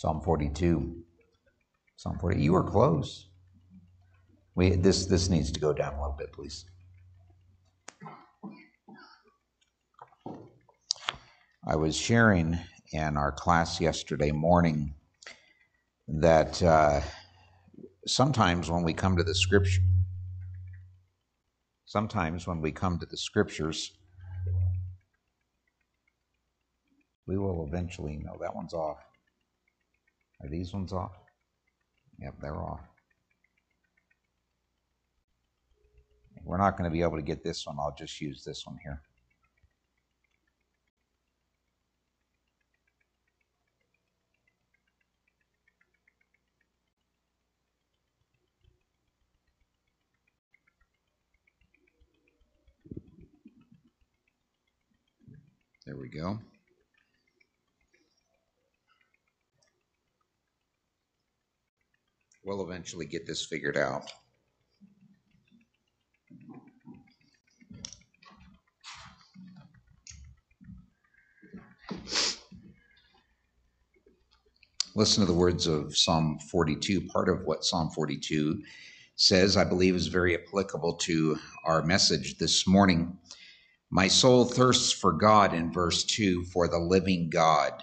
Psalm 42. Psalm 40. You were close. We, this, this needs to go down a little bit, please. I was sharing in our class yesterday morning that uh, sometimes when we come to the scripture, sometimes when we come to the scriptures, we will eventually know that one's off. Are these ones off? Yep, they're off. We're not going to be able to get this one. I'll just use this one here. There we go. We'll eventually get this figured out. Listen to the words of Psalm 42. Part of what Psalm 42 says, I believe, is very applicable to our message this morning. My soul thirsts for God in verse 2 for the living God.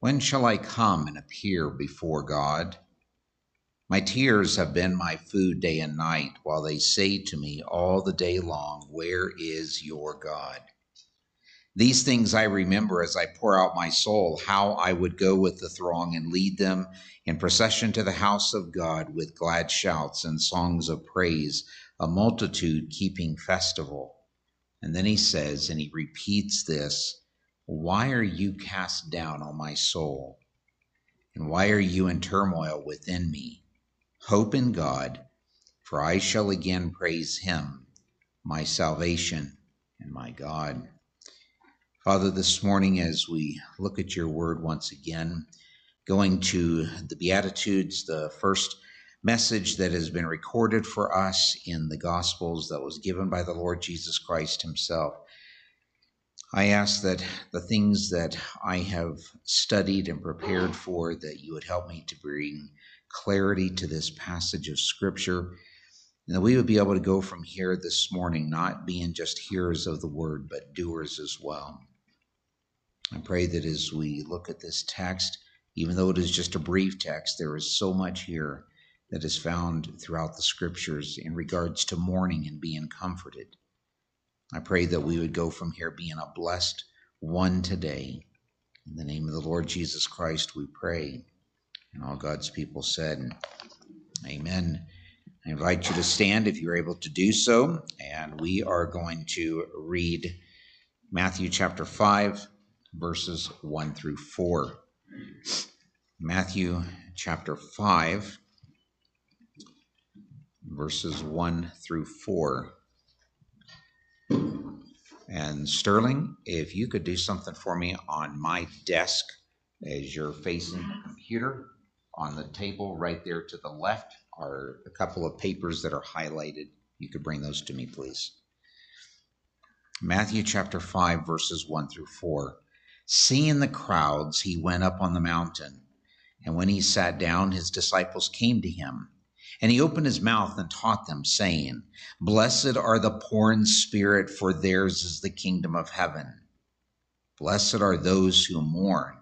When shall I come and appear before God? My tears have been my food day and night, while they say to me all the day long, Where is your God? These things I remember as I pour out my soul, how I would go with the throng and lead them in procession to the house of God with glad shouts and songs of praise, a multitude keeping festival. And then he says, and he repeats this Why are you cast down, O my soul? And why are you in turmoil within me? Hope in God, for I shall again praise him, my salvation and my God. Father, this morning as we look at your word once again, going to the Beatitudes, the first message that has been recorded for us in the Gospels that was given by the Lord Jesus Christ himself. I ask that the things that I have studied and prepared for, that you would help me to bring clarity to this passage of Scripture, and that we would be able to go from here this morning, not being just hearers of the word, but doers as well. I pray that as we look at this text, even though it is just a brief text, there is so much here that is found throughout the scriptures in regards to mourning and being comforted. I pray that we would go from here being a blessed one today. In the name of the Lord Jesus Christ, we pray. And all God's people said, Amen. I invite you to stand if you're able to do so, and we are going to read Matthew chapter 5, verses 1 through 4. Matthew chapter 5, verses 1 through 4. And Sterling, if you could do something for me on my desk as you're facing the computer on the table right there to the left are a couple of papers that are highlighted. You could bring those to me, please. Matthew chapter 5, verses 1 through 4. Seeing the crowds, he went up on the mountain. And when he sat down, his disciples came to him. And he opened his mouth and taught them, saying, Blessed are the poor in spirit, for theirs is the kingdom of heaven. Blessed are those who mourn,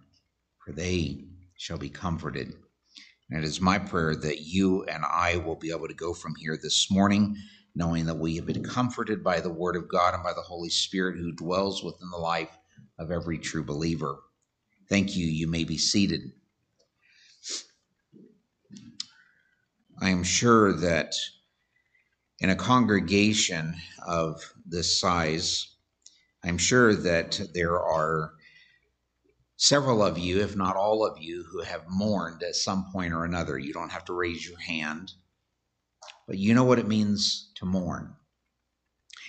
for they shall be comforted. And it is my prayer that you and I will be able to go from here this morning, knowing that we have been comforted by the Word of God and by the Holy Spirit who dwells within the life of every true believer. Thank you. You may be seated. I am sure that in a congregation of this size, I'm sure that there are several of you, if not all of you, who have mourned at some point or another. You don't have to raise your hand, but you know what it means to mourn.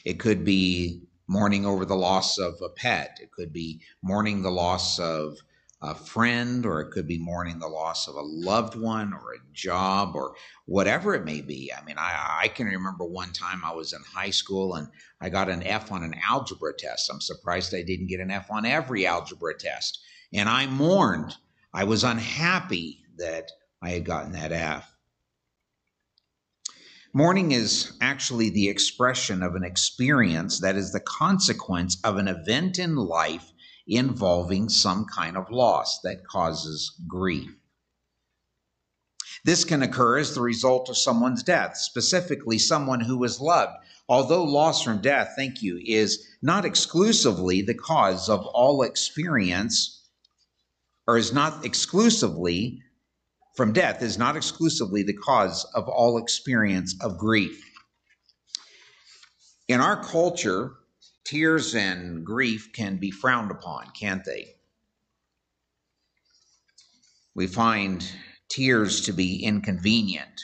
It could be mourning over the loss of a pet, it could be mourning the loss of a friend, or it could be mourning the loss of a loved one or a job or whatever it may be. I mean, I, I, can remember one time I was in high school and I got an F on an algebra test. I'm surprised I didn't get an F on every algebra test and I mourned I was unhappy that I had gotten that F. Mourning is actually the expression of an experience that is the consequence of an event in life involving some kind of loss that causes grief. This can occur as the result of someone's death, specifically someone who was loved. Although loss from death, thank you, is not exclusively the cause of all experience, or is not exclusively from death is not exclusively the cause of all experience of grief. In our culture, tears and grief can be frowned upon, can't they? We find tears to be inconvenient,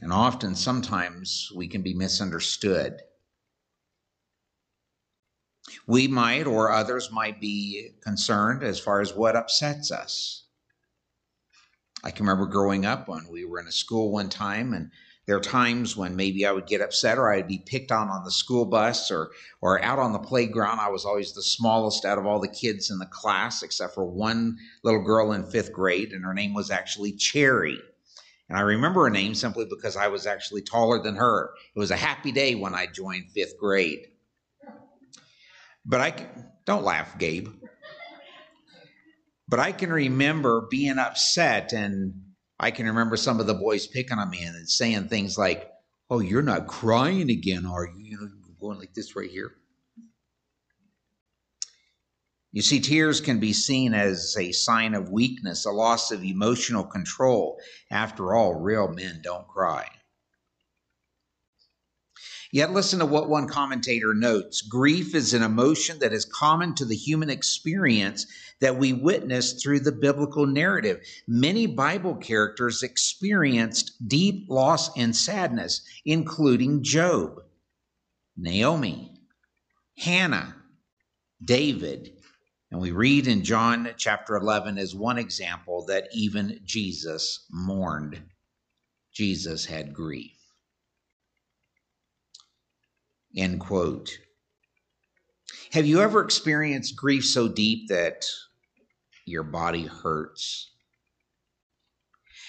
and often, sometimes, we can be misunderstood. We might, or others might be concerned as far as what upsets us. I can remember growing up when we were in a school one time, and there are times when maybe I would get upset or I'd be picked on on the school bus or or out on the playground. I was always the smallest out of all the kids in the class, except for one little girl in fifth grade, and her name was actually Cherry. And I remember her name simply because I was actually taller than her. It was a happy day when I joined fifth grade. But I don't laugh, Gabe. But I can remember being upset, and I can remember some of the boys picking on me and saying things like, Oh, you're not crying again, are you? You know, going like this right here. You see, tears can be seen as a sign of weakness, a loss of emotional control. After all, real men don't cry. Yet listen to what one commentator notes grief is an emotion that is common to the human experience that we witness through the biblical narrative. Many Bible characters experienced deep loss and sadness, including Job, Naomi, Hannah, David, and we read in John chapter 11 as one example that even Jesus mourned. Jesus had grief. End quote. Have you ever experienced grief so deep that your body hurts?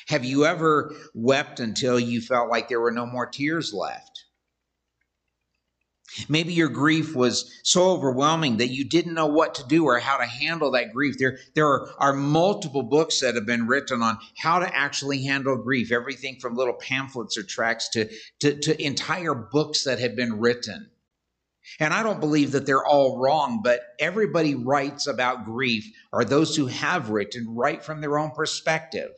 Have you ever wept until you felt like there were no more tears left? Maybe your grief was so overwhelming that you didn't know what to do or how to handle that grief. There, there are, are, multiple books that have been written on how to actually handle grief, everything from little pamphlets or tracts to, to, to entire books that have been written. And I don't believe that they're all wrong, but everybody writes about grief, or those who have written write from their own perspective.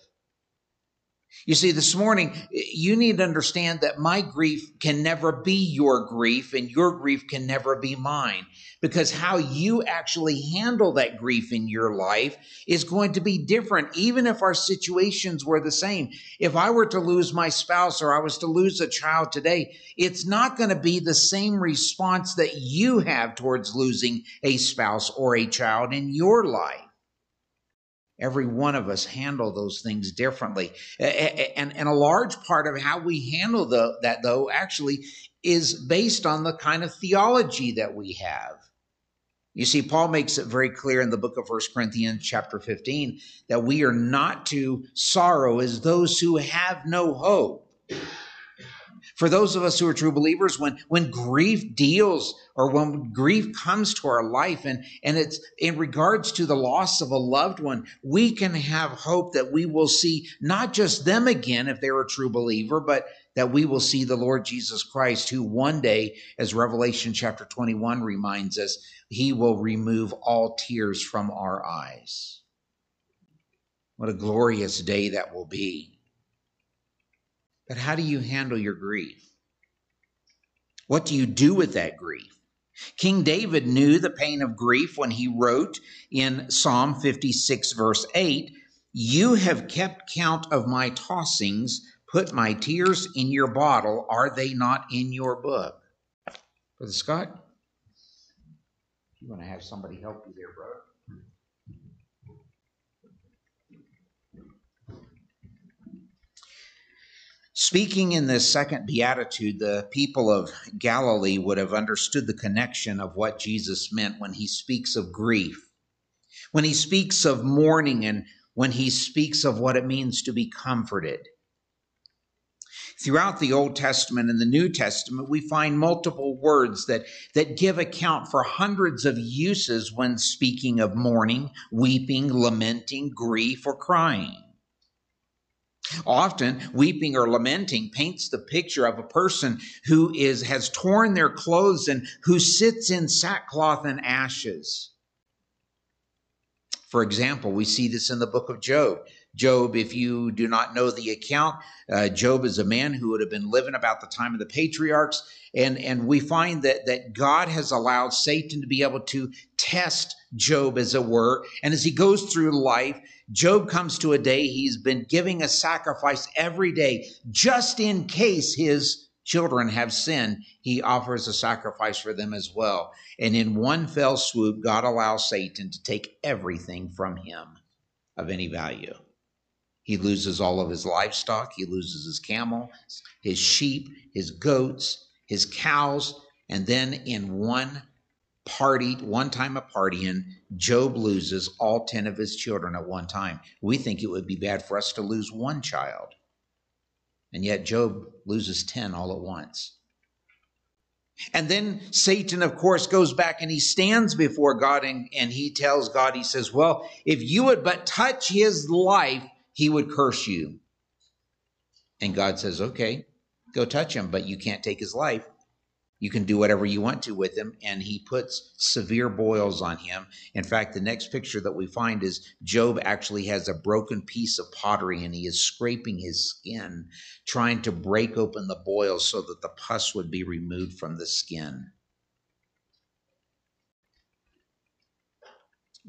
You see, this morning, you need to understand that my grief can never be your grief, and your grief can never be mine. Because how you actually handle that grief in your life is going to be different, even if our situations were the same. If I were to lose my spouse or I was to lose a child today, it's not going to be the same response that you have towards losing a spouse or a child in your life. Every one of us handle those things differently. And, and a large part of how we handle the, that, though, actually is based on the kind of theology that we have. You see, Paul makes it very clear in the book of First Corinthians, chapter 15, that we are not to sorrow as those who have no hope. For those of us who are true believers, when, when grief deals or when grief comes to our life and, and it's in regards to the loss of a loved one, we can have hope that we will see not just them again if they're a true believer, but that we will see the Lord Jesus Christ, who one day, as Revelation chapter 21 reminds us, he will remove all tears from our eyes. What a glorious day that will be. But how do you handle your grief? What do you do with that grief? King David knew the pain of grief when he wrote in Psalm 56, verse 8, You have kept count of my tossings, put my tears in your bottle. Are they not in your book? Brother Scott, you want to have somebody help you there, brother? Speaking in this second beatitude, the people of Galilee would have understood the connection of what Jesus meant when he speaks of grief. when he speaks of mourning and when he speaks of what it means to be comforted. Throughout the Old Testament and the New Testament, we find multiple words that, that give account for hundreds of uses when speaking of mourning, weeping, lamenting, grief, or crying. Often, weeping or lamenting paints the picture of a person who is has torn their clothes and who sits in sackcloth and ashes. For example, we see this in the book of Job. Job, if you do not know the account, uh, Job is a man who would have been living about the time of the patriarchs. And, and we find that, that God has allowed Satan to be able to test Job, as it were. And as he goes through life, Job comes to a day he's been giving a sacrifice every day just in case his children have sinned, he offers a sacrifice for them as well. And in one fell swoop, God allows Satan to take everything from him of any value. He loses all of his livestock. He loses his camel, his sheep, his goats, his cows. And then in one party, one time of partying, Job loses all 10 of his children at one time. We think it would be bad for us to lose one child. And yet Job loses 10 all at once. And then Satan, of course, goes back and he stands before God and, and he tells God, he says, Well, if you would but touch his life, he would curse you. And God says, Okay, go touch him, but you can't take his life. You can do whatever you want to with him. And he puts severe boils on him. In fact, the next picture that we find is Job actually has a broken piece of pottery and he is scraping his skin, trying to break open the boils so that the pus would be removed from the skin.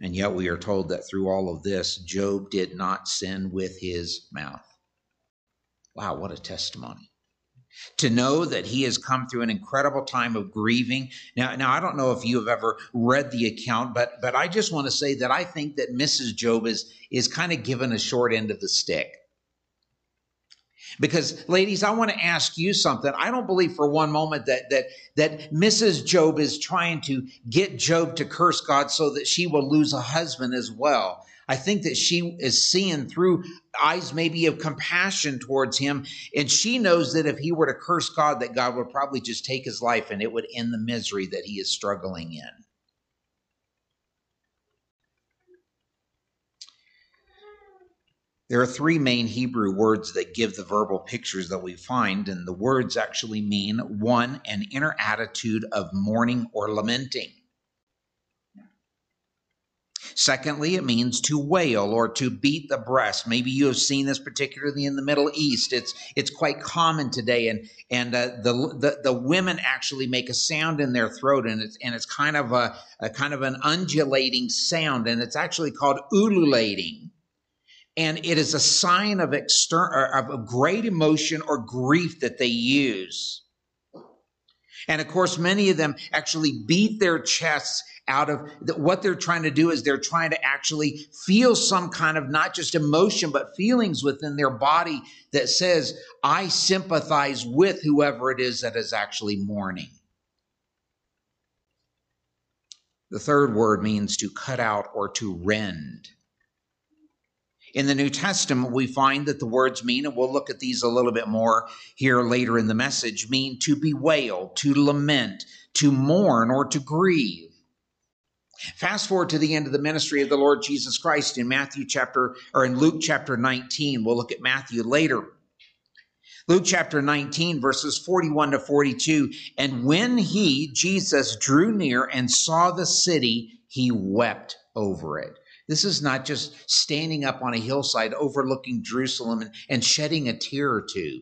And yet we are told that through all of this, Job did not sin with his mouth. Wow, what a testimony to know that he has come through an incredible time of grieving. Now, now I don't know if you have ever read the account, but but I just want to say that I think that Mrs. Job is is kind of given a short end of the stick. Because ladies, I want to ask you something. I don't believe for one moment that that that Mrs. Job is trying to get Job to curse God so that she will lose a husband as well. I think that she is seeing through eyes maybe of compassion towards him. And she knows that if he were to curse God, that God would probably just take his life and it would end the misery that he is struggling in. There are three main Hebrew words that give the verbal pictures that we find, and the words actually mean one, an inner attitude of mourning or lamenting. Secondly, it means to wail or to beat the breast. Maybe you have seen this particularly in the Middle East. It's it's quite common today, and and uh, the, the the women actually make a sound in their throat, and it's and it's kind of a, a kind of an undulating sound, and it's actually called ululating, and it is a sign of external of great emotion or grief that they use. And of course, many of them actually beat their chests out of what they're trying to do is they're trying to actually feel some kind of not just emotion, but feelings within their body that says, I sympathize with whoever it is that is actually mourning. The third word means to cut out or to rend. In the New Testament, we find that the words mean, and we'll look at these a little bit more here later in the message, mean to bewail, to lament, to mourn, or to grieve. Fast forward to the end of the ministry of the Lord Jesus Christ in Matthew chapter, or in Luke chapter 19. We'll look at Matthew later. Luke chapter 19, verses 41 to 42. And when he, Jesus, drew near and saw the city, he wept over it. This is not just standing up on a hillside overlooking Jerusalem and, and shedding a tear or two.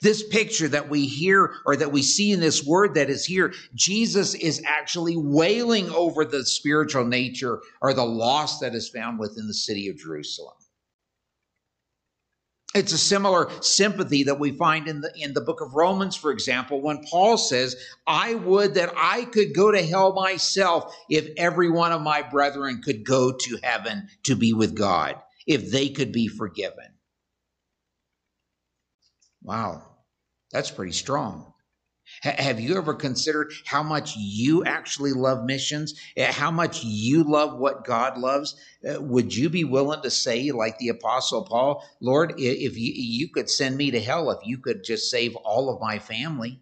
This picture that we hear or that we see in this word that is here, Jesus is actually wailing over the spiritual nature or the loss that is found within the city of Jerusalem. It's a similar sympathy that we find in the in the book of Romans, for example, when Paul says, "I would that I could go to hell myself if every one of my brethren could go to heaven to be with God, if they could be forgiven." Wow, that's pretty strong. Have you ever considered how much you actually love missions? Eh, how much you love what God loves? Uh, would you be willing to say, like the Apostle Paul, Lord, if you could send me to hell, if you could just save all of my family,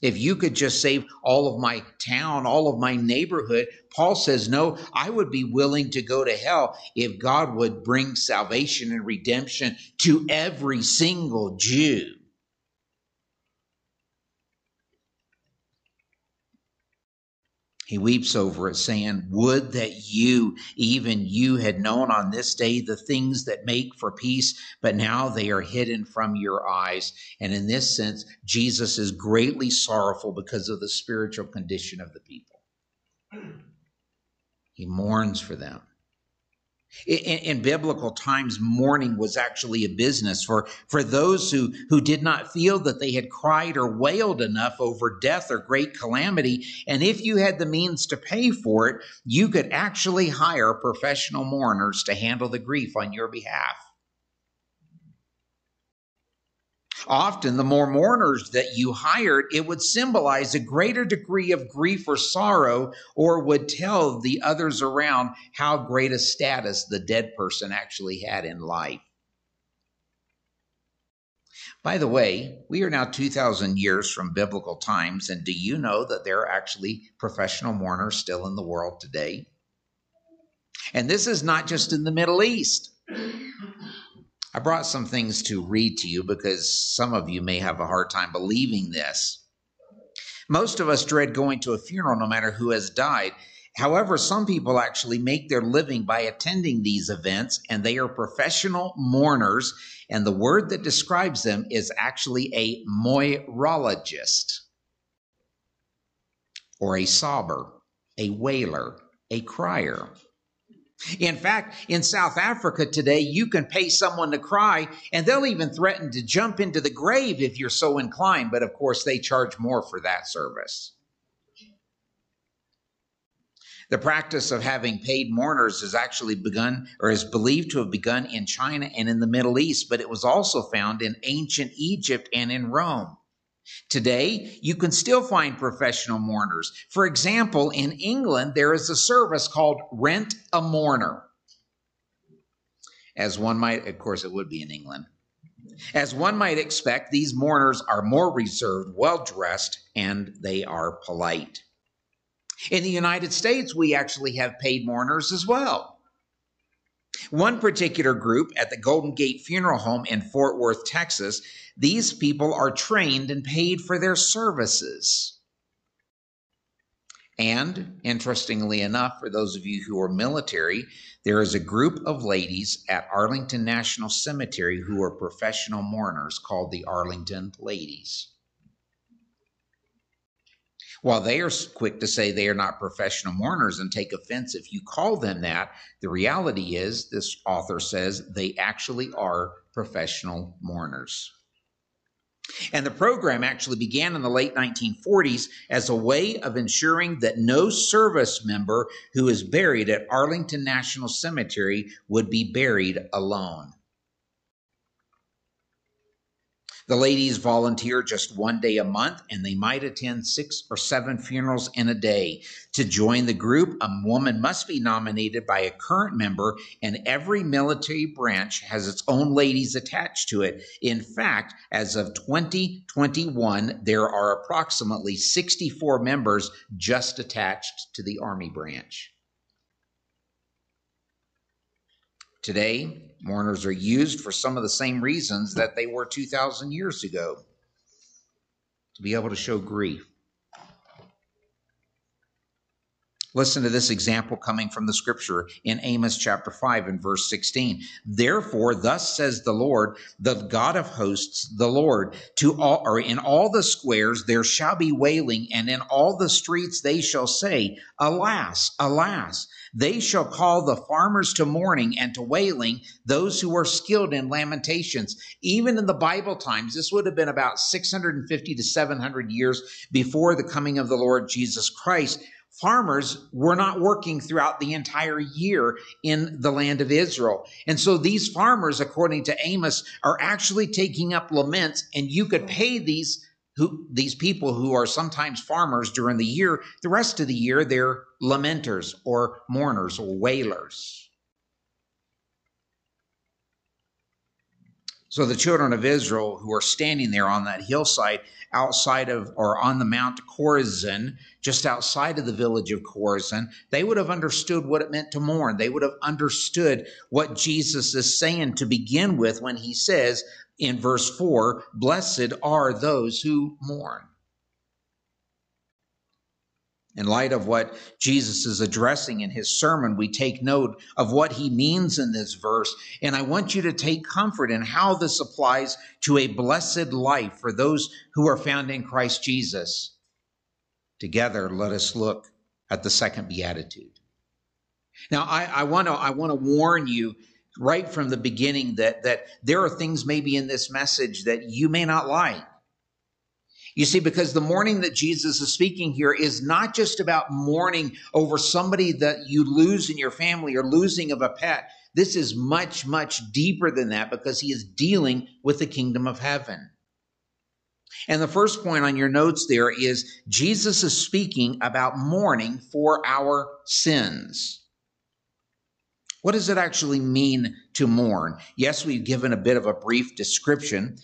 if you could just save all of my town, all of my neighborhood, Paul says, No, I would be willing to go to hell if God would bring salvation and redemption to every single Jew. He weeps over it, saying, Would that you, even you, had known on this day the things that make for peace, but now they are hidden from your eyes. And in this sense, Jesus is greatly sorrowful because of the spiritual condition of the people. He mourns for them. In, in, biblical times, mourning was actually a business for, for those who, who did not feel that they had cried or wailed enough over death or great calamity. And if you had the means to pay for it, you could actually hire professional mourners to handle the grief on your behalf. Often, the more mourners that you hired, it would symbolize a greater degree of grief or sorrow, or would tell the others around how great a status the dead person actually had in life. By the way, we are now 2,000 years from biblical times, and do you know that there are actually professional mourners still in the world today? And this is not just in the Middle East. I brought some things to read to you because some of you may have a hard time believing this. Most of us dread going to a funeral no matter who has died. However, some people actually make their living by attending these events, and they are professional mourners. And the word that describes them is actually a moirologist, or a sobber, a wailer, a crier. In fact, in South Africa today, you can pay someone to cry, and they'll even threaten to jump into the grave if you're so inclined. But of course, they charge more for that service. The practice of having paid mourners has actually begun or is believed to have begun in China and in the Middle East, but it was also found in ancient Egypt and in Rome. Today, you can still find professional mourners. For example, in England, there is a service called Rent a Mourner. As one might, of course, it would be in England. As one might expect, these mourners are more reserved, well dressed, and they are polite. In the United States, we actually have paid mourners as well. One particular group at the Golden Gate Funeral Home in Fort Worth, Texas, these people are trained and paid for their services. And interestingly enough, for those of you who are military, there is a group of ladies at Arlington National Cemetery who are professional mourners called the Arlington Ladies. While they are quick to say they are not professional mourners and take offense if you call them that, the reality is, this author says, they actually are professional mourners. And the program actually began in the late 1940s as a way of ensuring that no service member who is buried at Arlington National Cemetery would be buried alone. The ladies volunteer just one day a month and they might attend six or seven funerals in a day. To join the group, a woman must be nominated by a current member, and every military branch has its own ladies attached to it. In fact, as of 2021, there are approximately 64 members just attached to the Army branch. Today, mourners are used for some of the same reasons that they were 2,000 years ago to be able to show grief. Listen to this example coming from the scripture in Amos chapter 5 and verse 16. Therefore, thus says the Lord, the God of hosts, the Lord, to all or in all the squares there shall be wailing, and in all the streets they shall say, Alas, alas. They shall call the farmers to mourning and to wailing, those who are skilled in lamentations. Even in the Bible times, this would have been about 650 to 700 years before the coming of the Lord Jesus Christ farmers were not working throughout the entire year in the land of Israel. And so these farmers, according to Amos, are actually taking up laments, and you could pay these who these people who are sometimes farmers during the year, the rest of the year they're lamenters or mourners or wailers. So the children of Israel who are standing there on that hillside outside of or on the Mount Chorazin, just outside of the village of Chorazin, they would have understood what it meant to mourn. They would have understood what Jesus is saying to begin with when he says in verse 4 Blessed are those who mourn in light of what Jesus is addressing in his sermon, we take note of what he means in this verse. And I want you to take comfort in how this applies to a blessed life for those who are found in Christ Jesus. Together, let us look at the second beatitude. Now, I, I want to I want to warn you right from the beginning that that there are things maybe in this message that you may not like. You see, because the mourning that Jesus is speaking here is not just about mourning over somebody that you lose in your family or losing of a pet. This is much, much deeper than that because he is dealing with the kingdom of heaven. And the first point on your notes there is Jesus is speaking about mourning for our sins. What does it actually mean to mourn? Yes, we've given a bit of a brief description,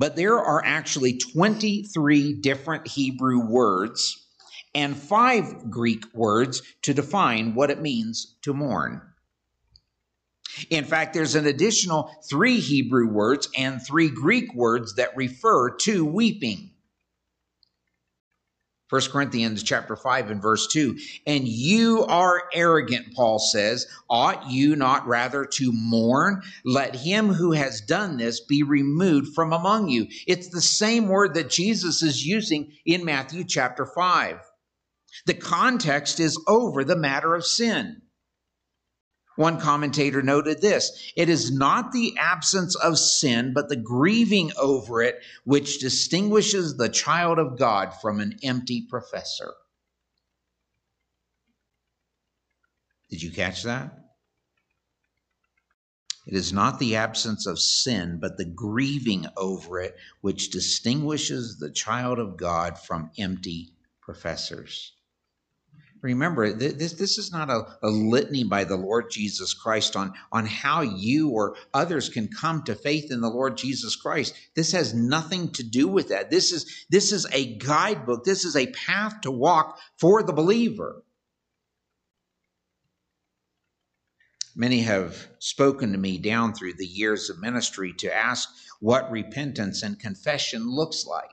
but there are actually 23 different Hebrew words and five Greek words to define what it means to mourn. In fact, there's an additional three Hebrew words and three Greek words that refer to weeping. 1 Corinthians chapter 5 and verse 2. And you are arrogant, Paul says. Ought you not rather to mourn? Let him who has done this be removed from among you. It's the same word that Jesus is using in Matthew chapter 5. The context is over the matter of sin. One commentator noted this It is not the absence of sin, but the grieving over it which distinguishes the child of God from an empty professor. Did you catch that? It is not the absence of sin, but the grieving over it which distinguishes the child of God from empty professors. Remember, this, this is not a, a litany by the Lord Jesus Christ on, on how you or others can come to faith in the Lord Jesus Christ. This has nothing to do with that. This is, this is a guidebook. This is a path to walk for the believer. Many have spoken to me down through the years of ministry to ask what repentance and confession looks like.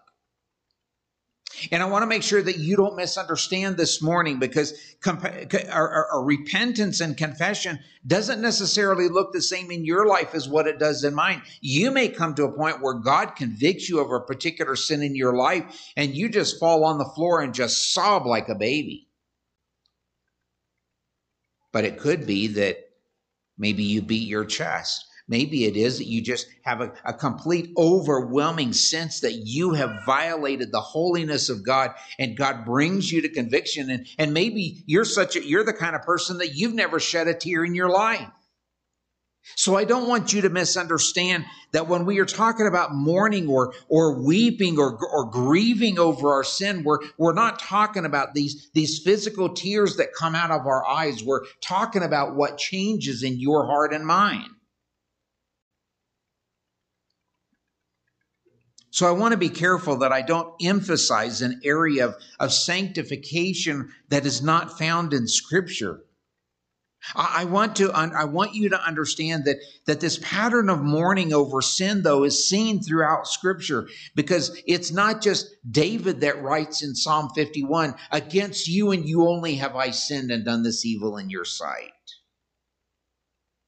And I want to make sure that you don't misunderstand this morning because comp- our, our, our repentance and confession doesn't necessarily look the same in your life as what it does in mine. You may come to a point where God convicts you of a particular sin in your life and you just fall on the floor and just sob like a baby. But it could be that maybe you beat your chest Maybe it is that you just have a, a, complete overwhelming sense that you have violated the holiness of God and God brings you to conviction. And, and maybe you're such a, you're the kind of person that you've never shed a tear in your life. So I don't want you to misunderstand that when we are talking about mourning or, or weeping or, or grieving over our sin, we're, we're not talking about these, these physical tears that come out of our eyes. We're talking about what changes in your heart and mind. So I want to be careful that I don't emphasize an area of, of sanctification that is not found in Scripture. I, I want to I want you to understand that that this pattern of mourning over sin though is seen throughout scripture because it's not just David that writes in Psalm 51 against you and you only have I sinned and done this evil in your sight.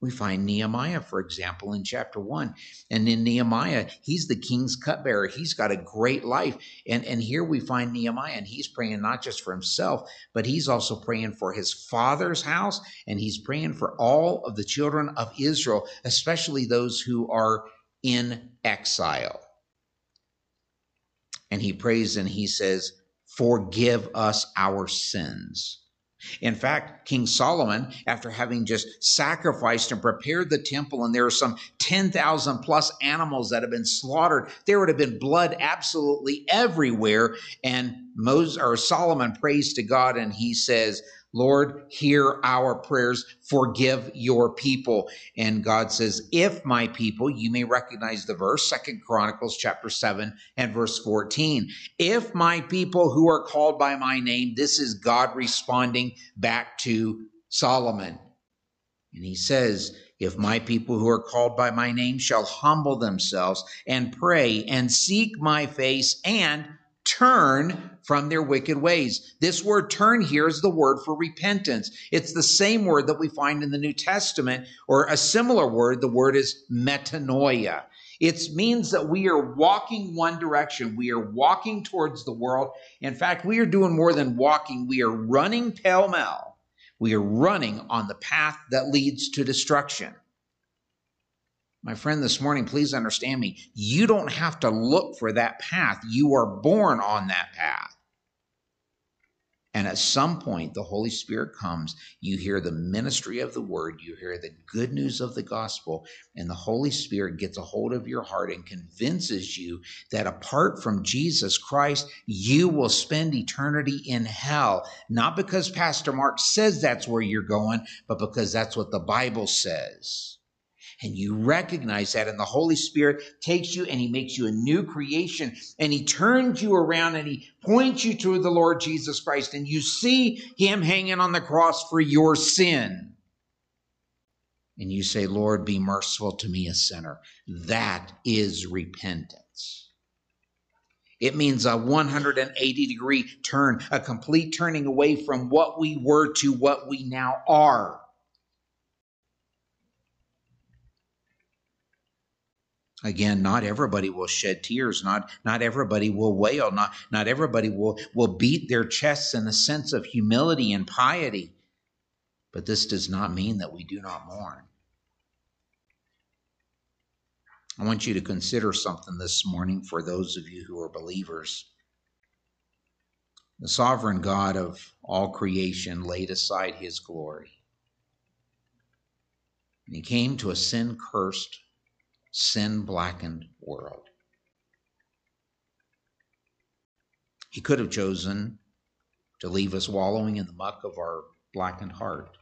We find Nehemiah, for example, in chapter one. And in Nehemiah, he's the king's cupbearer. He's got a great life. And, and here we find Nehemiah, and he's praying not just for himself, but he's also praying for his father's house, and he's praying for all of the children of Israel, especially those who are in exile. And he prays and he says, Forgive us our sins In fact, King Solomon, after having just sacrificed and prepared the temple, and there are some 10,000 plus animals that have been slaughtered, there would have been blood absolutely everywhere. And Moses or Solomon prays to God and he says, Lord, hear our prayers, forgive your people. And God says, if my people, you may recognize the verse, Second Chronicles chapter 7 and verse 14. If my people who are called by my name, this is God responding back to Solomon. And he says, if my people who are called by my name shall humble themselves and pray and seek my face and turn from their wicked ways. This word turn here is the word for repentance. It's the same word that we find in the New Testament, or a similar word. The word is metanoia. It means that we are walking one direction. We are walking towards the world. In fact, we are doing more than walking. We are running pell mell. We are running on the path that leads to destruction. My friend, this morning, please understand me. You don't have to look for that path. You are born on that path. And at some point, the Holy Spirit comes. You hear the ministry of the word, you hear the good news of the gospel, and the Holy Spirit gets a hold of your heart and convinces you that apart from Jesus Christ, you will spend eternity in hell. Not because Pastor Mark says that's where you're going, but because that's what the Bible says and you recognize that and the holy spirit takes you and he makes you a new creation and he turns you around and he points you to the lord jesus christ and you see him hanging on the cross for your sin. And you say lord be merciful to me a sinner. That is repentance. It means a 180 degree turn, a complete turning away from what we were to what we now are. Again, not everybody will shed tears. Not, not everybody will wail. Not, not everybody will, will beat their chests in a sense of humility and piety. But this does not mean that we do not mourn. I want you to consider something this morning for those of you who are believers. The sovereign God of all creation laid aside his glory. And he came to a sin cursed sin blackened world. He could have chosen to leave us wallowing in the muck of our blackened heart.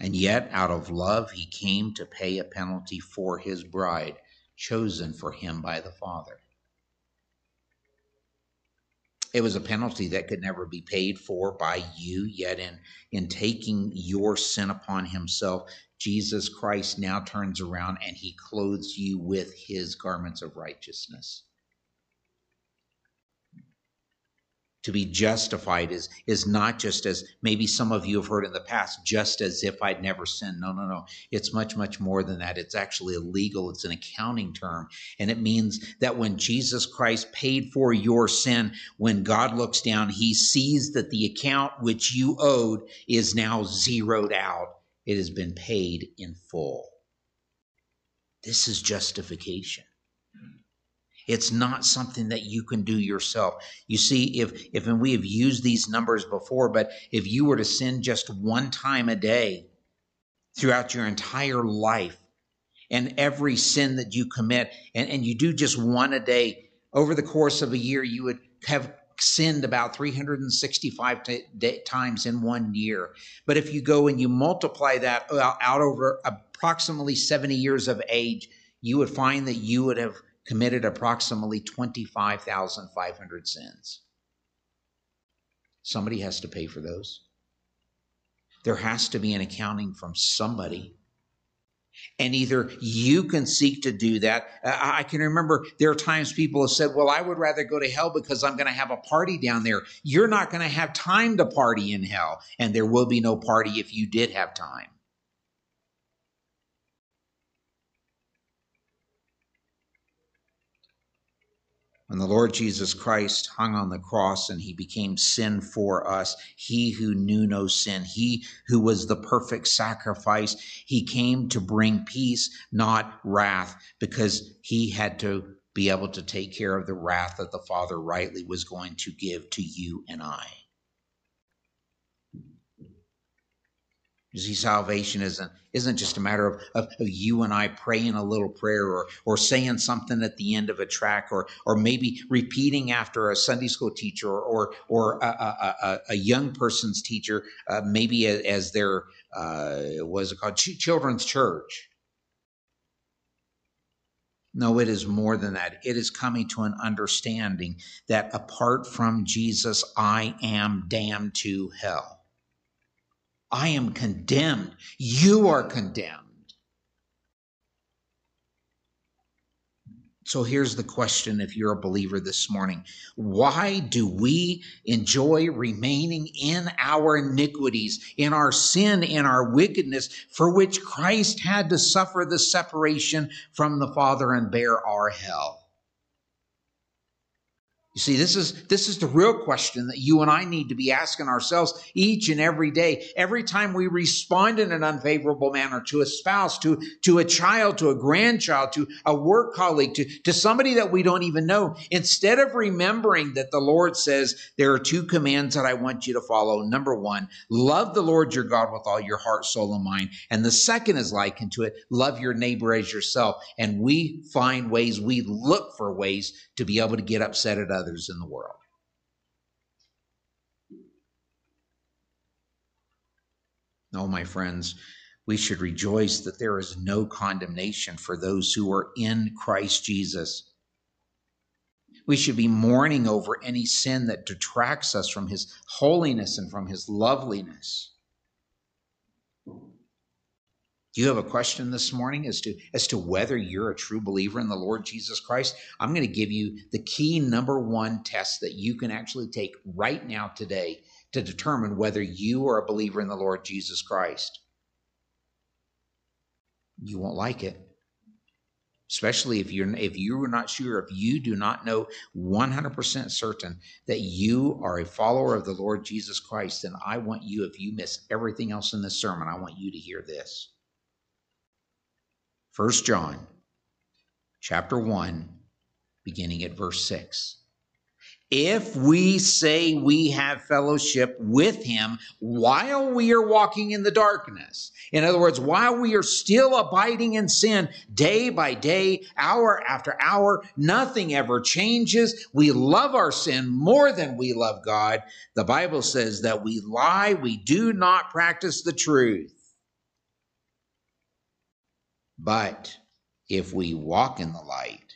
And yet, out of love, he came to pay a penalty for his bride, chosen for him by the Father. It was a penalty that could never be paid for by you, yet, in, in taking your sin upon himself, Jesus Christ now turns around and he clothes you with his garments of righteousness. To be justified is, is not just as maybe some of you have heard in the past, just as if I'd never sinned. No, no, no. It's much, much more than that. It's actually illegal. It's an accounting term. And it means that when Jesus Christ paid for your sin, when God looks down, he sees that the account which you owed is now zeroed out it has been paid in full. This is justification. It's not something that you can do yourself. You see, if if and we have used these numbers before, but if you were to sin just one time a day throughout your entire life, and every sin that you commit, and, and you do just one a day, over the course of a year, you would have sinned about 365 t- times in one year. But if you go and you multiply that uh, out over approximately 70 years of age, you would find that you would have committed approximately 25,500 sins. Somebody has to pay for those. There has to be an accounting from somebody. And either you can seek to do that. I can remember there are times people have said, Well, I would rather go to hell because I'm going to have a party down there. You're not going to have time to party in hell, and there will be no party if you did have time. When the Lord Jesus Christ hung on the cross and he became sin for us, he who knew no sin, he who was the perfect sacrifice, he came to bring peace, not wrath, because he had to be able to take care of the wrath that the Father rightly was going to give to you and I. You see, salvation isn't isn't just a matter of, of, of, you and I praying a little prayer or or saying something at the end of a track or or maybe repeating after a Sunday school teacher or or, a, a, a, a, young person's teacher, uh, maybe as, as their uh, was it called Ch- children's church. No, it is more than that. It is coming to an understanding that apart from Jesus, I am damned to hell. I am condemned. You are condemned. So here's the question if you're a believer this morning Why do we enjoy remaining in our iniquities, in our sin, in our wickedness, for which Christ had to suffer the separation from the Father and bear our hell? You see, this is, this is the real question that you and I need to be asking ourselves each and every day. Every time we respond in an unfavorable manner to a spouse, to, to a child, to a grandchild, to a work colleague, to, to somebody that we don't even know, instead of remembering that the Lord says there are two commands that I want you to follow. Number one, love the Lord your God with all your heart, soul, and mind. And the second is likened to it, love your neighbor as yourself. And we find ways, we look for ways to be able to get upset at others others in the world. No, my friends, we should rejoice that there is no condemnation for those who are in Christ Jesus. We should be mourning over any sin that detracts us from his holiness and from his loveliness. Do you have a question this morning as to as to whether you're a true believer in the Lord Jesus Christ? I'm going to give you the key number one test that you can actually take right now today to determine whether you are a believer in the Lord Jesus Christ. You won't like it. Especially if you're if you're not sure, if you do not know 100% certain that you are a follower of the Lord Jesus Christ, then I want you, if you miss everything else in this sermon, I want you to hear this. First John chapter 1 beginning at verse 6. If we say we have fellowship with him while we are walking in the darkness, in other words, while we are still abiding in sin day by day, hour after hour, nothing ever changes. We love our sin more than we love God. The Bible says that we lie, we do not practice the truth. But if we walk in the light,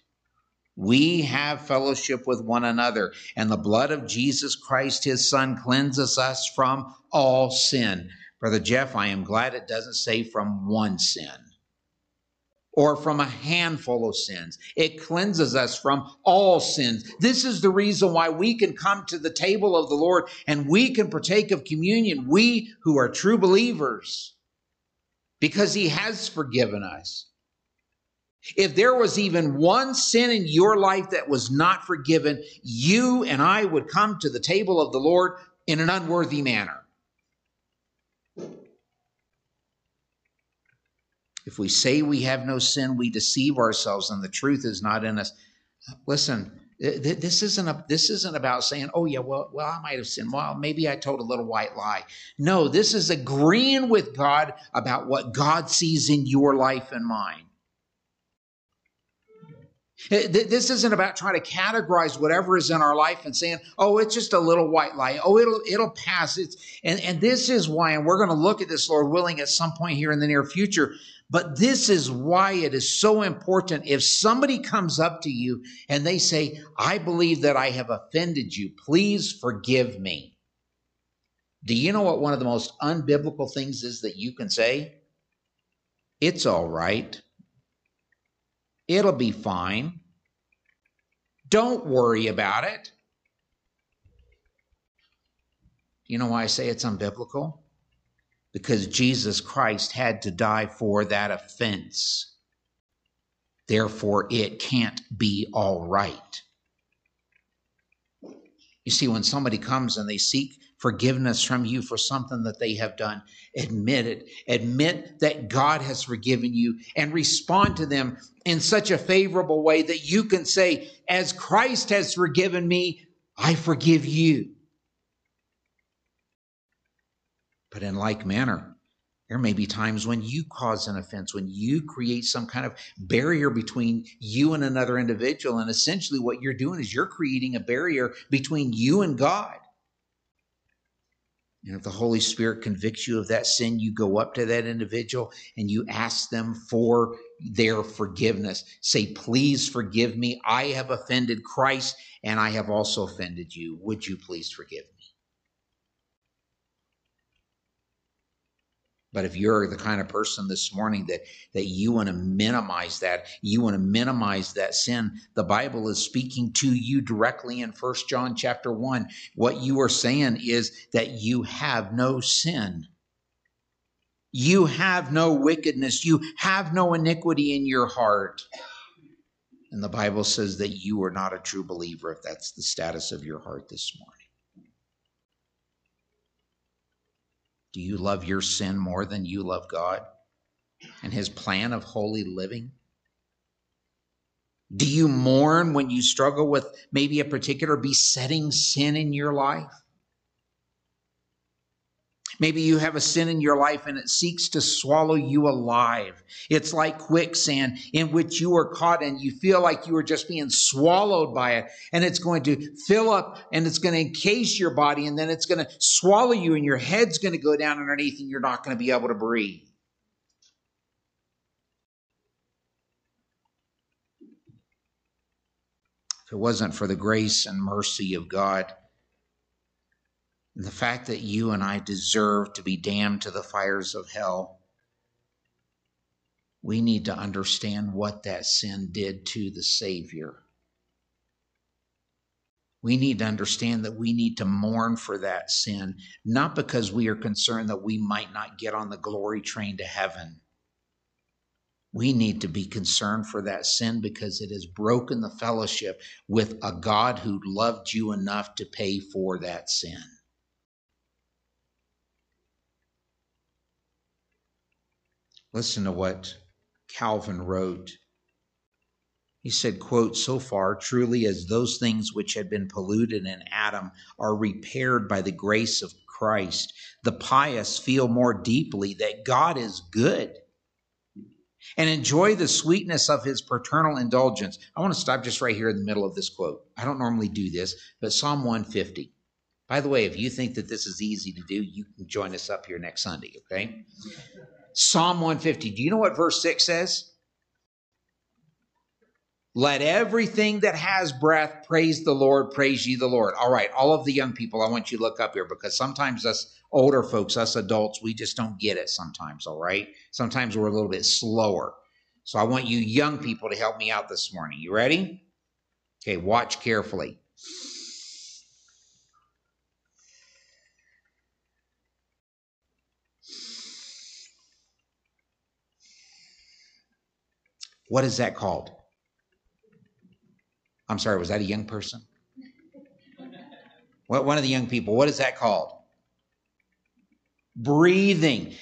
we have fellowship with one another, and the blood of Jesus Christ, his Son, cleanses us from all sin. Brother Jeff, I am glad it doesn't say from one sin or from a handful of sins. It cleanses us from all sins. This is the reason why we can come to the table of the Lord and we can partake of communion, we who are true believers because he has forgiven us. If there was even one sin in your life that was not forgiven, you and I would come to the table of the Lord in an unworthy manner. If we say we have no sin, we deceive ourselves and the truth is not in us. Listen, this isn't a, this isn't about saying, "Oh yeah, well, well, I might have sinned. Well, maybe I told a little white lie." No, this is agreeing with God about what God sees in your life and mine. This isn't about trying to categorize whatever is in our life and saying, "Oh, it's just a little white lie. Oh, it'll it'll pass." It's and and this is why, and we're going to look at this, Lord willing, at some point here in the near future. But this is why it is so important. If somebody comes up to you and they say, I believe that I have offended you, please forgive me. Do you know what one of the most unbiblical things is that you can say? It's all right. It'll be fine. Don't worry about it. You know why I say it's unbiblical? because Jesus Christ had to die for that offense. Therefore, it can't be all right. You see, when somebody comes and they seek forgiveness from you for something that they have done, admit it. Admit that God has forgiven you and respond to them in such a favorable way that you can say, As Christ has forgiven me, I forgive you. But in like manner, There may be times when you cause an offense, when you create some kind of barrier between you and another individual. And essentially, what you're doing is you're creating a barrier between you and God. And if the Holy Spirit convicts you of that sin, you go up to that individual and you ask them for their forgiveness. Say, Please forgive me. I have offended Christ and I have also offended you. Would you please forgive me? But if you're the kind of person this morning that, that you want to minimize that, you want to minimize that sin, the Bible is speaking to you directly in First John chapter 1. What you are saying is that you have no sin. You have no wickedness. You have no iniquity in your heart. And the Bible says that you are not a true believer if that's the status of your heart this morning. Do you love your sin more than you love God and His plan of holy living? Do you mourn when you struggle with maybe a particular besetting sin in your life? Maybe you have a sin in your life and it seeks to swallow you alive. It's like quicksand in which you are caught and you feel like you are just being swallowed by it. And it's going to fill up and it's going to encase your body and then it's going to swallow you and your head's going to go down underneath and you're not going to be able to breathe. If it wasn't for the grace and mercy of God, the fact that you and I deserve to be damned to the fires of hell, we need to understand what that sin did to the Savior. We need to understand that we need to mourn for that sin, not because we are concerned that we might not get on the glory train to heaven. We need to be concerned for that sin because it has broken the fellowship with a God who loved you enough to pay for that sin. Listen to what Calvin wrote. He said, quote, so far, truly as those things which had been polluted in Adam are repaired by the grace of Christ, the pious feel more deeply that God is good and enjoy the sweetness of his paternal indulgence. I want to stop just right here in the middle of this quote. I don't normally do this, but Psalm 150. By the way, if you think that this is easy to do, you can join us up here next Sunday, okay? Psalm 150. Do you know what verse 6 says? Let everything that has breath praise the Lord, praise ye the Lord. All right, all of the young people, I want you to look up here because sometimes us older folks, us adults, we just don't get it sometimes, all right? Sometimes we're a little bit slower. So I want you young people to help me out this morning. You ready? Okay, watch carefully. What is that called? I'm sorry, was that a young person? What one of the young people, what is that called? Breathing.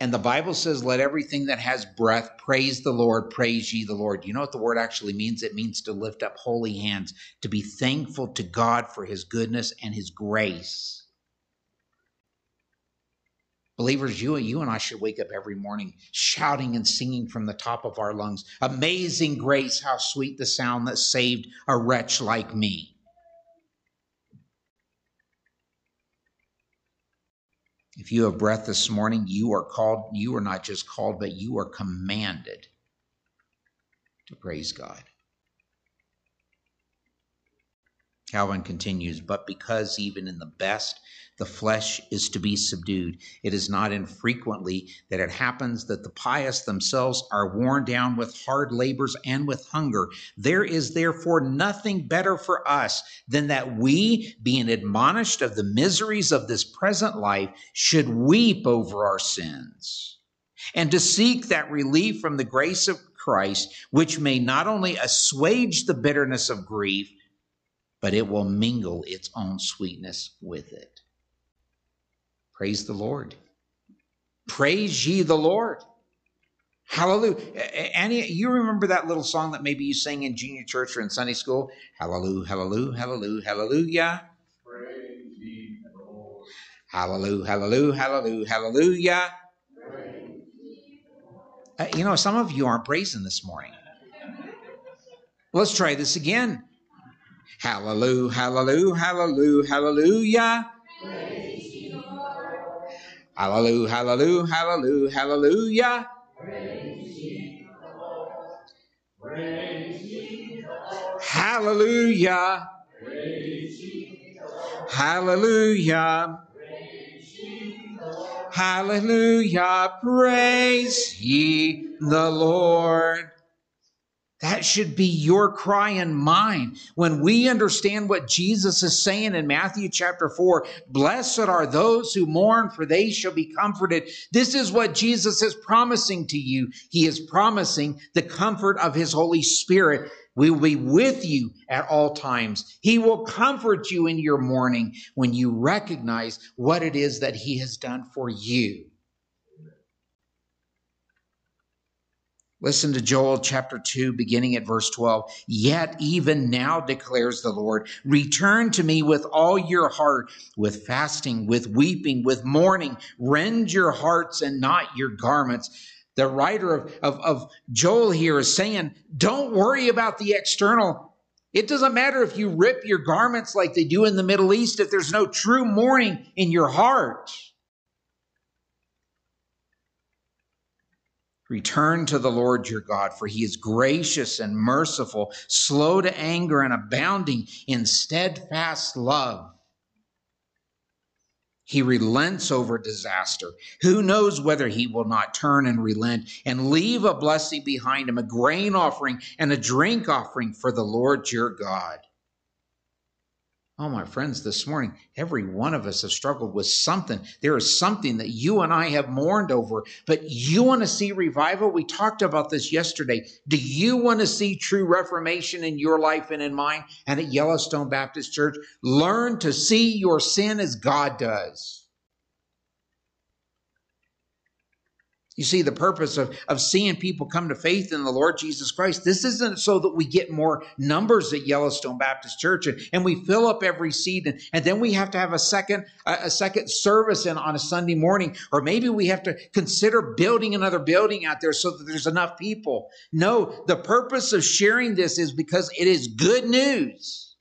And the Bible says, let everything that has breath praise the Lord, praise ye the Lord. You know what the word actually means? It means to lift up holy hands, to be thankful to God for his goodness and his grace. Believers, you, you and I should wake up every morning shouting and singing from the top of our lungs. Amazing grace, how sweet the sound that saved a wretch like me. If you have breath this morning, you are called, you are not just called, but you are commanded to praise God. Calvin continues, but because even in the best, the flesh is to be subdued, it is not infrequently that it happens that the pious themselves are worn down with hard labors and with hunger. There is therefore nothing better for us than that we, being admonished of the miseries of this present life, should weep over our sins and to seek that relief from the grace of Christ, which may not only assuage the bitterness of grief, but it will mingle its own sweetness with it. Praise the Lord. Praise ye the Lord. Hallelujah. Annie, you remember that little song that maybe you sang in junior church or in Sunday school? Hallelujah, hallelujah, hallelujah, hallelujah. Praise ye the Lord. Hallelujah, hallelujah, hallelujah, hallelujah. Uh, you know, some of you aren't praising this morning. Let's try this again. Hallelujah, hallelujah, hallelujah, hallelujah. Hallelujah, hallelujah, hallelujah, hallelujah. Hallelujah. Praise ye the Lord. That should be your cry and mine. When we understand what Jesus is saying in Matthew chapter 4, blessed are those who mourn, for they shall be comforted. This is what Jesus is promising to you. He is promising the comfort of his Holy Spirit. We will be with you at all times. He will comfort you in your mourning when you recognize what it is that he has done for you. Listen to Joel chapter 2, beginning at verse 12. Yet even now declares the Lord, return to me with all your heart, with fasting, with weeping, with mourning. Rend your hearts and not your garments. The writer of, of, of Joel here is saying, don't worry about the external. It doesn't matter if you rip your garments like they do in the Middle East if there's no true mourning in your heart. Return to the Lord your God, for he is gracious and merciful, slow to anger and abounding in steadfast love. He relents over disaster. Who knows whether he will not turn and relent and leave a blessing behind him, a grain offering and a drink offering for the Lord your God? Oh, my friends, this morning, every one of us have struggled with something. There is something that you and I have mourned over, but you want to see revival? We talked about this yesterday. Do you want to see true reformation in your life and in mine and at Yellowstone Baptist Church? Learn to see your sin as God does. You see, the purpose of, of seeing people come to faith in the Lord Jesus Christ, this isn't so that we get more numbers at Yellowstone Baptist Church and, and we fill up every seat and, and then we have to have a second a, a second service in on a Sunday morning, or maybe we have to consider building another building out there so that there's enough people. No, the purpose of sharing this is because it is good news.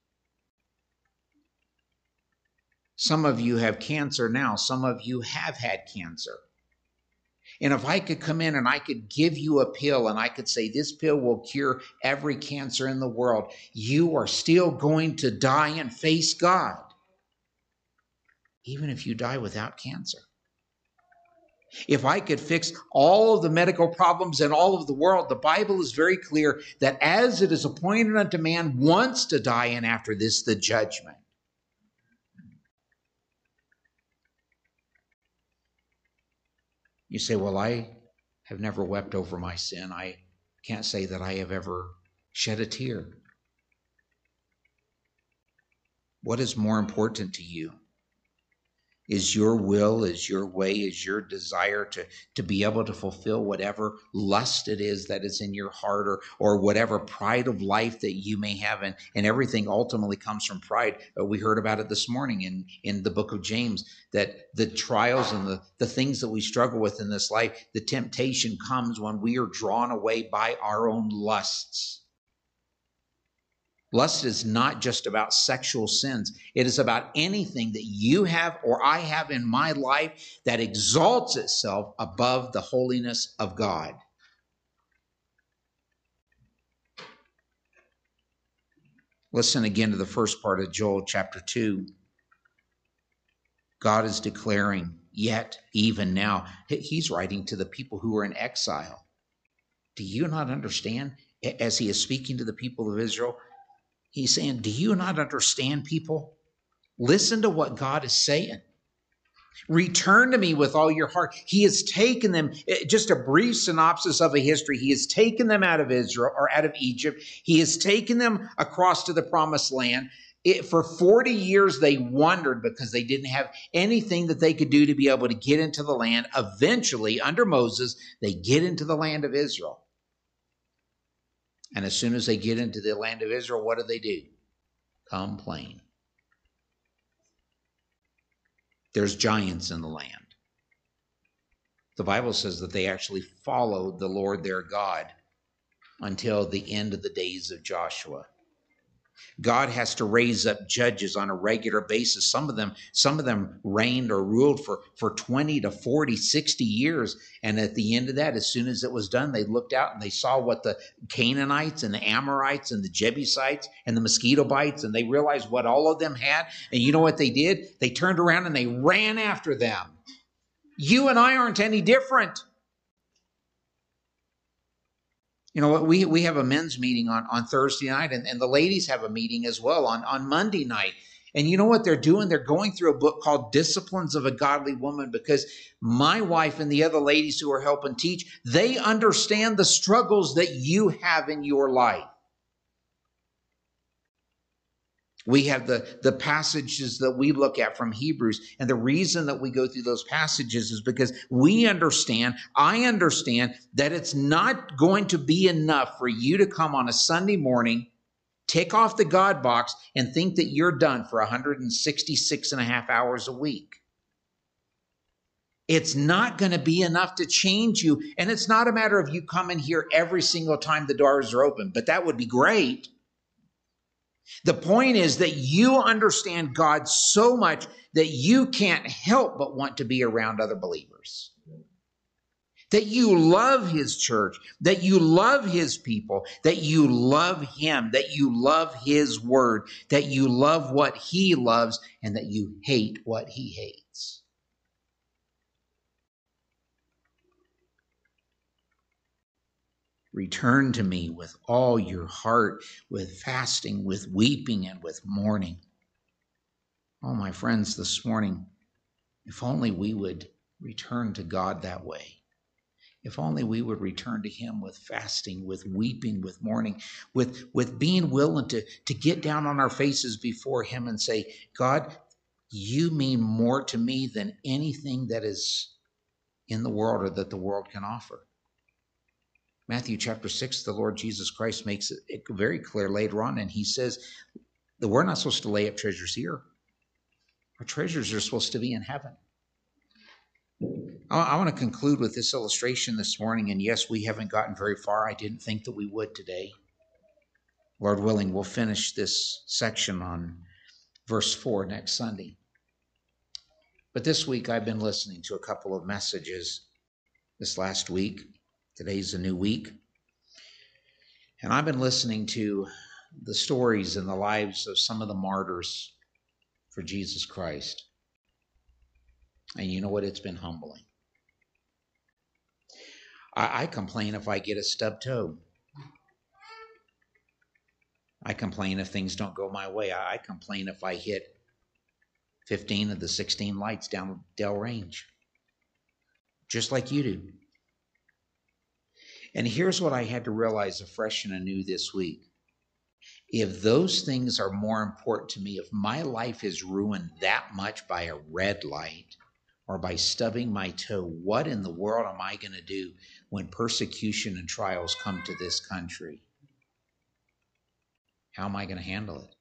Some of you have cancer now, some of you have had cancer. And if I could come in and I could give you a pill and I could say, this pill will cure every cancer in the world, you are still going to die and face God, even if you die without cancer. If I could fix all of the medical problems in all of the world, the Bible is very clear that as it is appointed unto man once to die, and after this, the judgment. You say, Well, I have never wept over my sin. I can't say that I have ever shed a tear. What is more important to you? Is your will, is your way, is your desire to, to be able to fulfill whatever lust it is that is in your heart or, or whatever pride of life that you may have. And, and everything ultimately comes from pride. Uh, we heard about it this morning in, in the book of James that the trials and the, the things that we struggle with in this life, the temptation comes when we are drawn away by our own lusts. Lust is not just about sexual sins. It is about anything that you have or I have in my life that exalts itself above the holiness of God. Listen again to the first part of Joel chapter 2. God is declaring, yet, even now, he's writing to the people who are in exile. Do you not understand? As he is speaking to the people of Israel, He's saying, Do you not understand, people? Listen to what God is saying. Return to me with all your heart. He has taken them, eh, just a brief synopsis of a history. He has taken them out of Israel or out of Egypt. He has taken them across to the promised land. It, for 40 years, they wandered because they didn't have anything that they could do to be able to get into the land. Eventually, under Moses, they get into the land of Israel. And as soon as they get into the land of Israel, what do they do? Complain. There's giants in the land. The Bible says that they actually followed the Lord their God until the end of the days of Joshua. God has to raise up judges on a regular basis. Some of them, some of them reigned or ruled for, for 20 to 40, 60 years. And at the end of that, as soon as it was done, they looked out and they saw what the Canaanites and the Amorites and the Jebusites and the mosquito bites, and they realized what all of them had. And you know what they did? They turned around and they ran after them. You and I aren't any different. You know, we, we have a men's meeting on, on Thursday night, and, and the ladies have a meeting as well on, on Monday night. And you know what they're doing? They're going through a book called Disciplines of a Godly Woman because my wife and the other ladies who are helping teach, they understand the struggles that you have in your life. We have the, the passages that we look at from Hebrews. And the reason that we go through those passages is because we understand, I understand that it's not going to be enough for you to come on a Sunday morning, take off the God box, and think that you're done for 166 and a half hours a week. It's not going to be enough to change you. And it's not a matter of you coming here every single time the doors are open, but that would be great. The point is that you understand God so much that you can't help but want to be around other believers. That you love his church, that you love his people, that you love him, that you love his word, that you love what he loves, and that you hate what he hates. Return to me with all your heart, with fasting, with weeping, and with mourning. Oh, my friends, this morning, if only we would return to God that way. If only we would return to Him with fasting, with weeping, with mourning, with, with being willing to, to get down on our faces before Him and say, God, you mean more to me than anything that is in the world or that the world can offer. Matthew chapter 6, the Lord Jesus Christ makes it very clear later on, and he says that we're not supposed to lay up treasures here. Our treasures are supposed to be in heaven. I want to conclude with this illustration this morning, and yes, we haven't gotten very far. I didn't think that we would today. Lord willing, we'll finish this section on verse 4 next Sunday. But this week, I've been listening to a couple of messages this last week Today's a new week. And I've been listening to the stories and the lives of some of the martyrs for Jesus Christ. And you know what? It's been humbling. I, I complain if I get a stub toe. I complain if things don't go my way. I, I complain if I hit 15 of the 16 lights down Dell Range. Just like you do. And here's what I had to realize afresh and anew this week. If those things are more important to me, if my life is ruined that much by a red light or by stubbing my toe, what in the world am I going to do when persecution and trials come to this country? How am I going to handle it?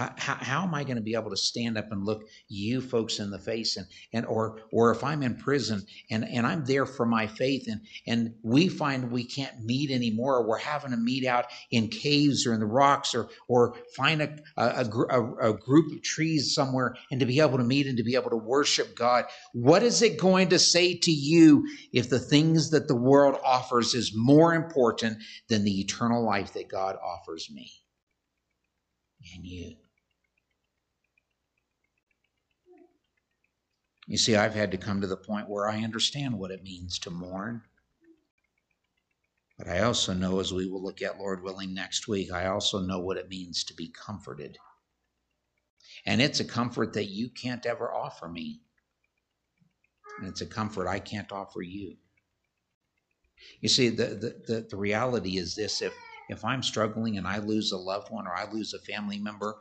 How, how, how am I going to be able to stand up and look you folks in the face and, and or or if I'm in prison and, and I'm there for my faith and and we find we can't meet anymore or we're having to meet out in caves or in the rocks or or find a, a, a, a group of trees somewhere and to be able to meet and to be able to worship God. What is it going to say to you if the things that the world offers is more important than the eternal life that God offers me? and you. You see, I've had to come to the point where I understand what it means to mourn. But I also know, as we will look at, Lord willing, next week, I also know what it means to be comforted. And it's a comfort that you can't ever offer me. And it's a comfort I can't offer you. You see, the, the, the, the reality is this if if I'm struggling and I lose a loved one or I lose a family member,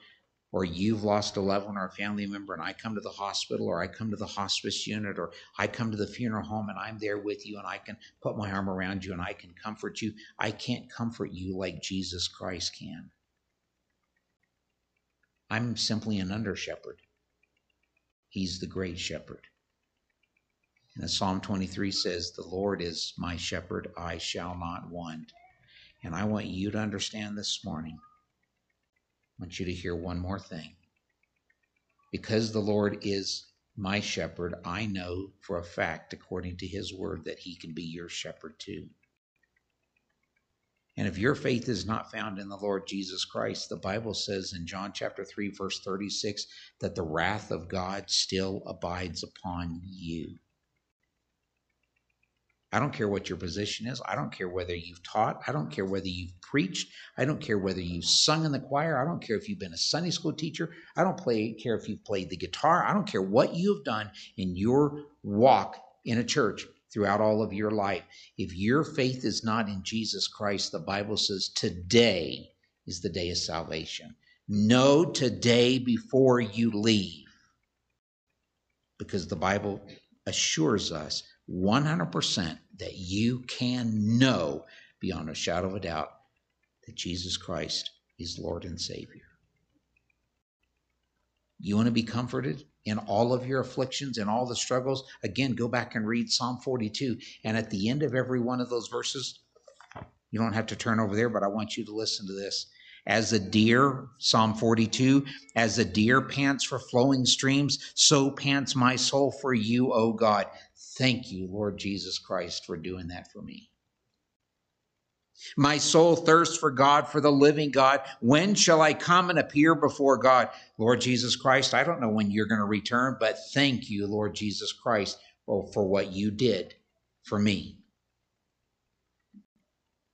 or you've lost a loved one or a family member, and I come to the hospital or I come to the hospice unit or I come to the funeral home and I'm there with you and I can put my arm around you and I can comfort you, I can't comfort you like Jesus Christ can. I'm simply an under shepherd. He's the great shepherd. And Psalm 23 says, The Lord is my shepherd, I shall not want. And I want you to understand this morning. Want you to hear one more thing. Because the Lord is my shepherd, I know for a fact, according to his word, that he can be your shepherd too. And if your faith is not found in the Lord Jesus Christ, the Bible says in John chapter 3, verse 36, that the wrath of God still abides upon you. I don't care what your position is. I don't care whether you've taught. I don't care whether you've preached. I don't care whether you've sung in the choir. I don't care if you've been a Sunday school teacher. I don't play, care if you've played the guitar. I don't care what you've done in your walk in a church throughout all of your life. If your faith is not in Jesus Christ, the Bible says today is the day of salvation. Know today before you leave. Because the Bible assures us 100% that you can know beyond a shadow of a doubt that Jesus Christ is Lord and Savior. You want to be comforted? in all of your afflictions and all the struggles, again, go back and read Psalm 42. And at the end of every one of those verses, you don't have to turn over there, but I want you to listen to this. As a deer, Psalm 42, as a deer pants for flowing streams, so pants my soul for you, O God. Thank you, Lord Jesus Christ, for doing that for me. My soul thirsts for God, for the living God. When shall I come and appear before God? Lord Jesus Christ, I don't know when you're going to return, but thank you, Lord Jesus Christ, oh, for what you did for me.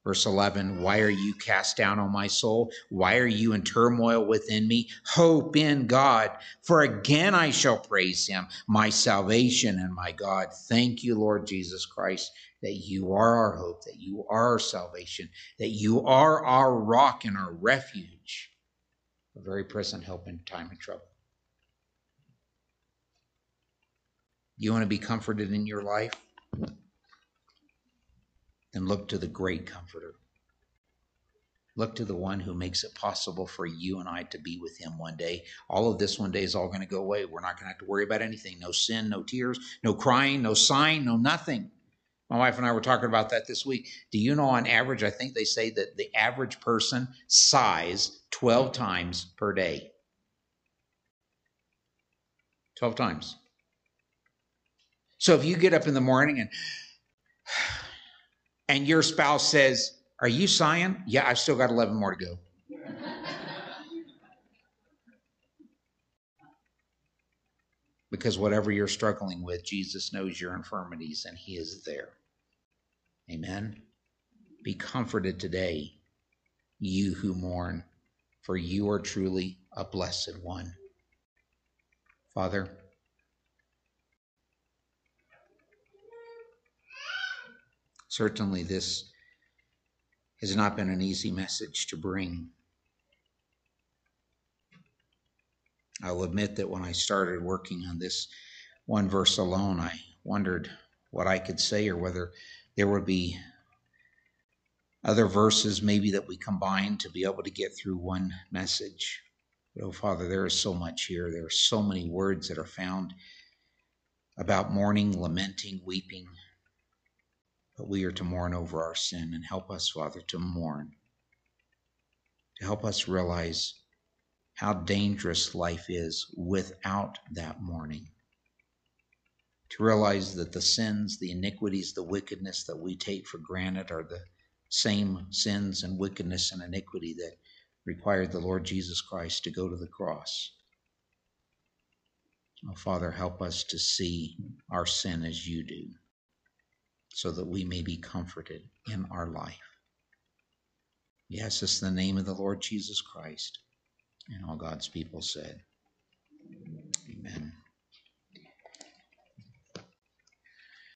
Verse 11, why are you cast down, O my soul? Why are you in turmoil within me? Hope in God, for again I shall praise him, my salvation and my God. Thank you, Lord Jesus Christ, that you are our hope, that you are our salvation, that you are our rock and our refuge, a very present help in time of trouble. You want to be comforted in your life? Then look to the great comforter. Look to the one who makes it possible for you and I to be with him one day. All of this one day is all going to go away. We're not going to have to worry about anything. No sin, no tears, no crying, no sign, no nothing. My wife and I were talking about that this week. Do you know on average, I think they say that the average person sighs 12 times per day? 12 times. So if you get up in the morning and and your spouse says, Are you sighing? Yeah, I've still got 11 more to go. because whatever you're struggling with, Jesus knows your infirmities and He is there. Amen. Be comforted today, you who mourn, for you are truly a blessed one. Father, Certainly, this has not been an easy message to bring. I'll admit that when I started working on this one verse alone, I wondered what I could say or whether there would be other verses maybe that we combine to be able to get through one message. But oh, Father, there is so much here. There are so many words that are found about mourning, lamenting, weeping, but we are to mourn over our sin and help us, Father, to mourn, to help us realize how dangerous life is without that mourning. To realize that the sins, the iniquities, the wickedness that we take for granted are the same sins and wickedness and iniquity that required the Lord Jesus Christ to go to the cross. Oh, Father, help us to see our sin as you do so that we may be comforted in our life. Yes, it's the name of the Lord Jesus Christ. And all God's people said, Amen.